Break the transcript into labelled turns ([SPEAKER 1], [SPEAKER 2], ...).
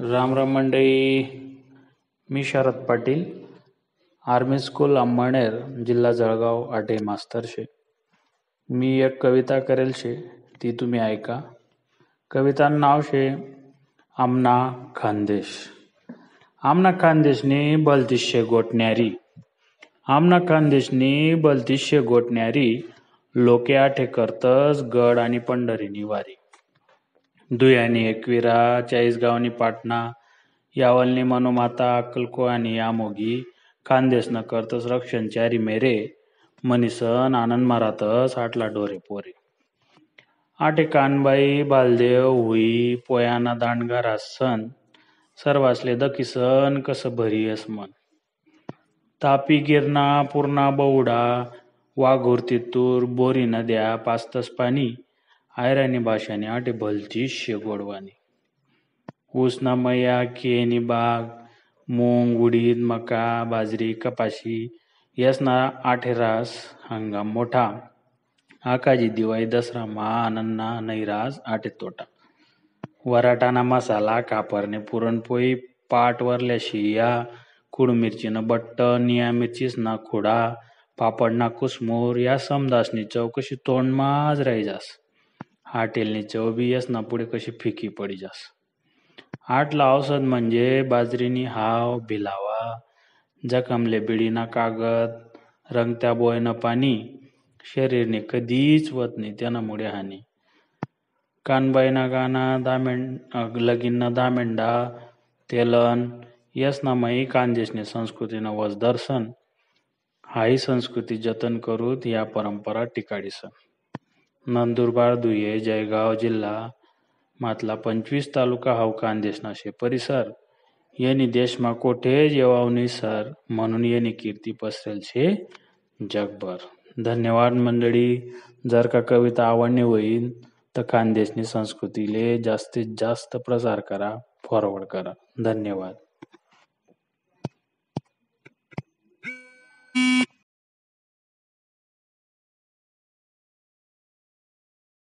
[SPEAKER 1] राम राम मंडळी मी Sharad Patil army school Amalner जिल्हा जळगाव आटे मास्तर शे मी एक कविता करेल शे ती तुम्ही ऐका. कविता नाव शे आमना खानदेश. आमना खानदेशनी बलतिशे गोठण्यारी आमना खानदेशनी बलतिशे गोठण्यारी लोके आठे करतस गड आणि पंढरीनी वारी. दुयानी एकविरा चाळीसगावनी पाटणा यावलनी मनोमाता अक्कलको आणि यामोगी खानदेशनं करतस रक्षण चारी मेरे मनीसन आनंद मारातस आटला डोरे पोरे. आटे कानबाई बालदेव हुई पोयाना दांडगा सन सर्वासले दकिसन कस भरी मन तापी गिरणा पूर्णा बौडा वाघोर तितूर बोरी नद्या पास्तस पाणी आयराणी भाषाने आटे भलती गोडवानी. ऊसना मया केनी बाग मूग उडीद मका बाजरी कपाशी यसना आठे रास हंगाम मोठा. आकाजी दिवाळी दसरा मा आनंदना नैरास आठे तोटा. वराटाना मसाला कापरने पुरणपोळी पाट वरल्या शिया कुड मिरचीनं बट्ट निया मिरचीसना खुडा पापडना कुसमोर या समदासनी चौकशी तोंडमाज राही जास. हाटेलनी चव बी यसना पुढे कशी फिकी पडी जास. आटला औषध म्हणजे बाजरीनी हाव भिलावा जखमले बिडीना कागद रंगत्या बोयनं पाणी. शरीरने कधीच वत नाही त्यानामुळे हानी. कानबाईना गाना दामेंड लगीनना दामेंडा तेलन यसनामाई कांदेशने संस्कृतीनं वस दर्शन हाही संस्कृती जतन करूत या परंपरा टिकाडीसन. नंदुरबार दुये जयगाव जिल्हा मातला पंचवीस तालुका हाव कांदेशना शे परिसर. येनी देशमा कोठे जेवावनी सर? म्हणून येनी कीर्ती पसरेल शे जगभर. धन्यवाद मंडळी. जर का कविता आवडणी होईल तर खानदेशनी संस्कृतीले जास्तीत जास्त प्रसार करा फॉरवर्ड करा. धन्यवाद.